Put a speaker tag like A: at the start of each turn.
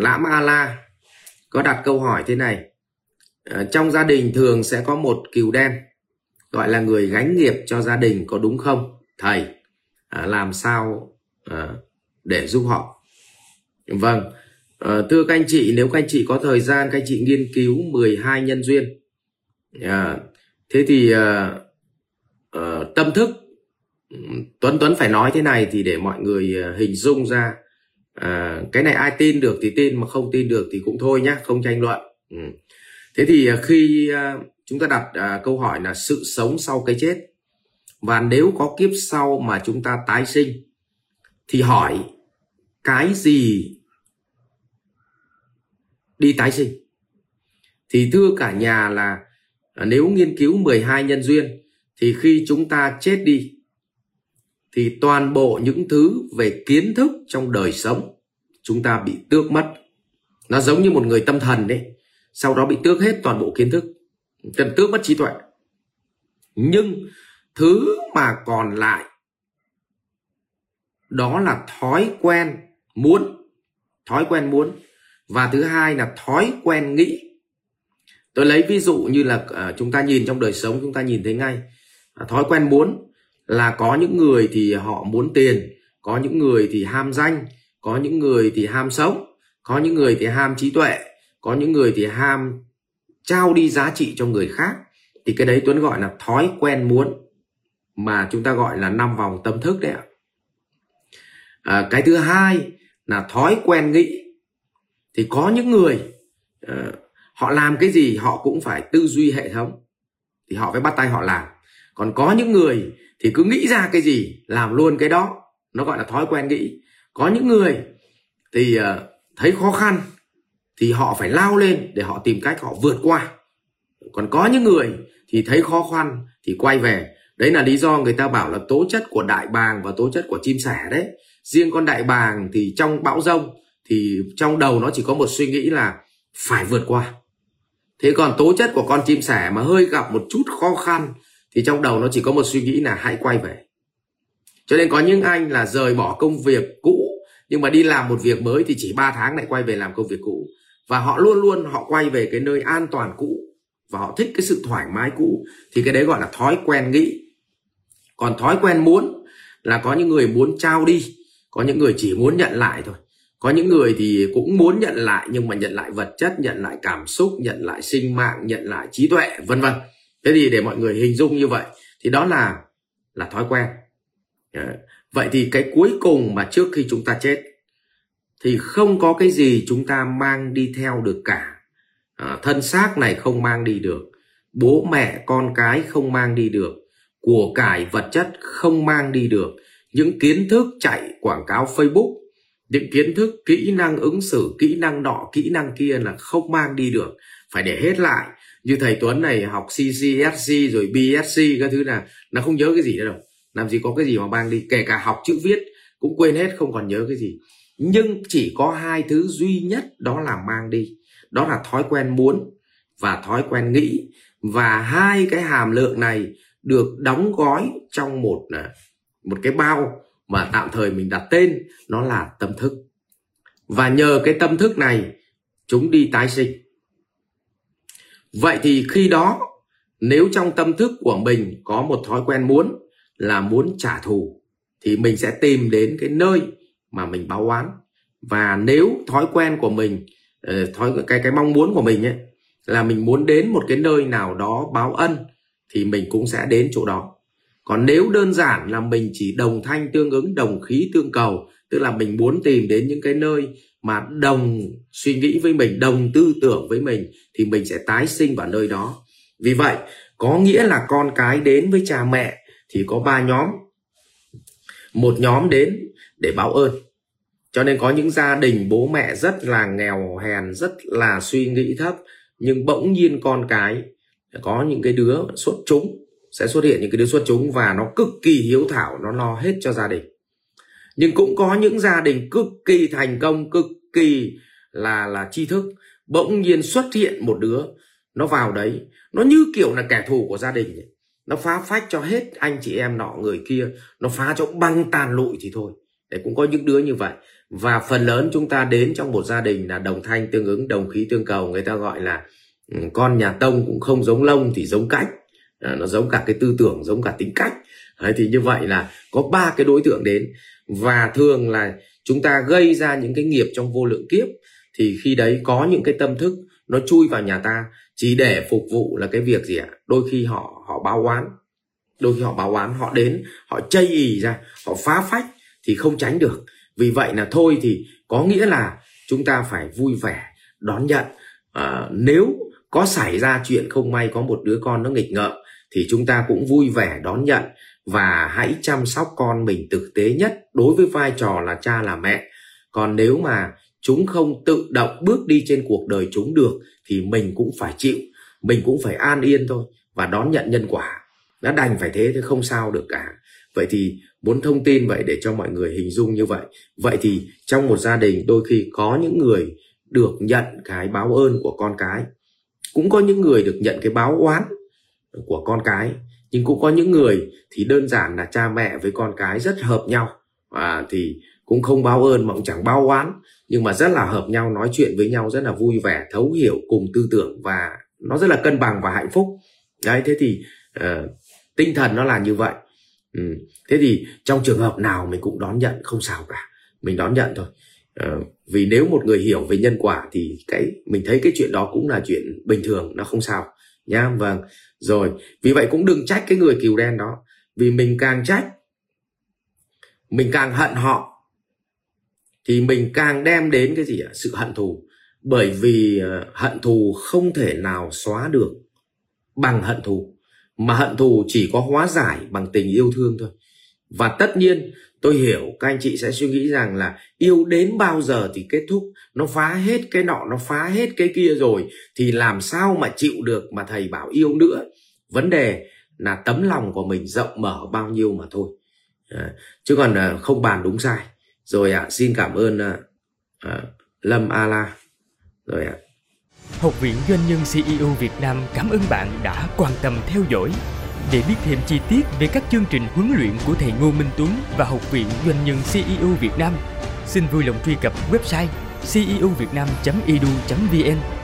A: lãm a la có đặt câu hỏi thế này. Ờ, trong gia đình thường sẽ có một cừu đen, gọi là người gánh nghiệp cho gia đình có đúng không? Thầy ờ, làm sao ờ, để giúp họ? Vâng thưa các anh chị, nếu các anh chị có thời gian, các anh chị nghiên cứu 12 nhân duyên. Thế thì tâm thức ừ, Tuấn Tuấn phải nói thế này thì để mọi người hình dung ra à, cái này ai tin được thì tin mà không tin được thì cũng thôi nhá không tranh luận ừ. thế thì à, khi à, chúng ta đặt à, câu hỏi là sự sống sau cái chết và nếu có kiếp sau mà chúng ta tái sinh thì hỏi cái gì đi tái sinh thì thưa cả nhà là à, nếu nghiên cứu 12 nhân duyên thì khi chúng ta chết đi thì toàn bộ những thứ về kiến thức trong đời sống chúng ta bị tước mất. Nó giống như một người tâm thần đấy. Sau đó bị tước hết toàn bộ kiến thức. Cần tước mất trí tuệ. Nhưng thứ mà còn lại đó là thói quen muốn. Thói quen muốn. Và thứ hai là thói quen nghĩ. Tôi lấy ví dụ như là uh, chúng ta nhìn trong đời sống chúng ta nhìn thấy ngay. Uh, thói quen muốn là có những người thì họ muốn tiền có những người thì ham danh có những người thì ham sống có những người thì ham trí tuệ có những người thì ham trao đi giá trị cho người khác. Thì cái đấy tuấn gọi là thói quen muốn mà chúng ta gọi là năm vòng tâm thức đấy ạ. À, cái thứ hai là thói quen nghĩ. Thì có những người uh, họ làm cái gì họ cũng phải tư duy hệ thống thì họ phải bắt tay họ làm. Còn có những người thì cứ nghĩ ra cái gì làm luôn cái đó. Nó gọi là thói quen nghĩ có những người thì ờ, thấy khó khăn thì họ phải lao lên để họ tìm cách họ vượt qua. Còn có những người thì thấy khó khăn thì quay về. Đấy là lý do người ta bảo là tố chất của đại bàng và tố chất của chim sẻ đấy. Riêng con đại bàng thì trong bão rông thì trong đầu nó chỉ có một suy nghĩ là phải vượt qua. Thế còn tố chất của con chim sẻ mà hơi gặp một chút khó khăn thì trong đầu nó chỉ có một suy nghĩ là hãy quay về. Cho nên có những anh là rời bỏ công việc cũ nhưng mà đi làm một việc mới thì chỉ 3 tháng lại quay về làm công việc cũ. Và họ luôn luôn họ quay về cái nơi an toàn cũ. Và họ thích cái sự thoải mái cũ. Thì cái đấy gọi là thói quen nghĩ. Còn thói quen muốn là có những người muốn trao đi. Có những người chỉ muốn nhận lại thôi. Có những người thì cũng muốn nhận lại, nhưng mà nhận lại vật chất, nhận lại cảm xúc, nhận lại sinh mạng, nhận lại trí tuệ, vân vân. Thế thì để mọi người hình dung như vậy, thì đó là là thói quen vậy thì cái cuối cùng mà trước khi chúng ta chết thì không có cái gì chúng ta mang đi theo được cả. À, thân xác này không mang đi được bố mẹ con cái không mang đi được của cải vật chất không mang đi được những kiến thức chạy quảng cáo facebook những kiến thức kỹ năng ứng xử kỹ năng nọ kỹ năng kia là không mang đi được. Phải để hết lại. Như thầy tuấn này học ccsc rồi bsc các thứ là nó không nhớ cái gì nữa đâu làm gì có cái gì mà mang đi, kể cả học chữ viết cũng quên hết, không còn nhớ cái gì. Nhưng chỉ có hai thứ duy nhất đó là mang đi. Đó là thói quen muốn và thói quen nghĩ. Và hai cái hàm lượng này được đóng gói trong một à, một cái bao mà tạm thời mình đặt tên, nó là tâm thức. Và nhờ cái tâm thức này, chúng đi tái sinh. Vậy thì khi đó, nếu trong tâm thức của mình có một thói quen muốn là muốn trả thù, thì mình sẽ tìm đến cái nơi mà mình báo oán. Và nếu thói quen của mình ờ, thói, cái cái mong muốn của mình ấy, là mình muốn đến một cái nơi nào đó báo ân, thì mình cũng sẽ đến chỗ đó. Còn nếu đơn giản là mình chỉ đồng thanh tương ứng, đồng khí tương cầu, tức là mình muốn tìm đến những cái nơi mà đồng suy nghĩ với mình, đồng tư tưởng với mình, thì mình sẽ tái sinh vào nơi đó. Vì vậy, có nghĩa là con cái đến với cha mẹ thì có ba nhóm. Một nhóm đến để báo ơn. Cho nên có những gia đình bố mẹ rất là nghèo hèn, rất là suy nghĩ thấp, nhưng bỗng nhiên con cái, có những cái đứa xuất chúng, sẽ xuất hiện những cái đứa xuất chúng và nó cực kỳ hiếu thảo, nó lo hết cho gia đình. Nhưng cũng có những gia đình cực kỳ thành công, cực kỳ là là tri thức. Bỗng nhiên xuất hiện một đứa, nó vào đấy, nó như kiểu là kẻ thù của gia đình ấy nó phá phách cho hết anh chị em nọ người kia. Nó phá cho băng tàn lụi thì thôi. Để cũng có những đứa như vậy. Và phần lớn chúng ta đến trong một gia đình là đồng thanh tương ứng đồng khí tương cầu. Người ta gọi là ừ, con nhà tông cũng không giống lông thì giống cách. À, nó giống cả cái tư tưởng giống cả tính cách. Đấy, thì như vậy là có ba cái đối tượng đến. Và thường là chúng ta gây ra những cái nghiệp trong vô lượng kiếp. Thì khi đấy có những cái tâm thức nó chui vào nhà ta chỉ để phục vụ là cái việc gì ạ? Đôi khi họ họ báo oán. Đôi khi họ báo oán họ đến họ chây ì ra họ phá phách thì không tránh được. Vì vậy là thôi thì có nghĩa là chúng ta phải vui vẻ đón nhận. À, nếu có xảy ra chuyện không may có một đứa con nó nghịch ngợm thì chúng ta cũng vui vẻ đón nhận và hãy chăm sóc con mình thực tế nhất đối với vai trò là cha là mẹ. Còn nếu mà chúng không tự động bước đi trên cuộc đời chúng được thì mình cũng phải chịu, mình cũng phải an yên thôi và đón nhận nhân quả. Nó đành phải thế thì không sao được cả. Vậy thì muốn thông tin vậy để cho mọi người hình dung như vậy vậy thì trong một gia đình đôi khi có những người được nhận cái báo ơn của con cái, cũng có những người được nhận cái báo oán của con cái, nhưng cũng có những người thì đơn giản là cha mẹ với con cái rất hợp nhau. Và thì cũng không báo ơn mà cũng chẳng báo oán. Nhưng mà rất là hợp nhau nói chuyện với nhau rất là vui vẻ thấu hiểu cùng tư tưởng và nó rất là cân bằng và hạnh phúc. Đấy thế thì uh, tinh thần nó là như vậy. Ừ. thế thì trong trường hợp nào mình cũng đón nhận không sao cả. Mình đón nhận thôi. Uh, vì nếu một người hiểu về nhân quả thì cái mình thấy cái chuyện đó cũng là chuyện bình thường nó không sao. Nhá vâng. Rồi vì vậy cũng đừng trách cái người kiều đen đó. Vì mình càng trách mình càng hận họ thì mình càng đem đến cái gì ạ? Sự hận thù. Bởi vì ờ, hận thù không thể nào xóa được bằng hận thù. Mà hận thù chỉ có hóa giải bằng tình yêu thương thôi. Và tất nhiên tôi hiểu các anh chị sẽ suy nghĩ rằng là yêu đến bao giờ thì kết thúc. Nó phá hết cái nọ nó phá hết cái kia rồi thì làm sao mà chịu được mà thầy bảo yêu nữa? Vấn đề là tấm lòng của mình rộng mở bao nhiêu mà thôi. À, chứ còn ờ, không bàn đúng sai rồi ạ à, xin cảm ơn à, à, lâm a la rồi ạ à.
B: Học viện Doanh nhân CEO Việt Nam cảm ơn bạn đã quan tâm theo dõi. Để biết thêm chi tiết về các chương trình huấn luyện của thầy Ngô Minh Tuấn và Học viện Doanh nhân CEO Việt Nam, xin vui lòng truy cập website ceovietnam.edu.vn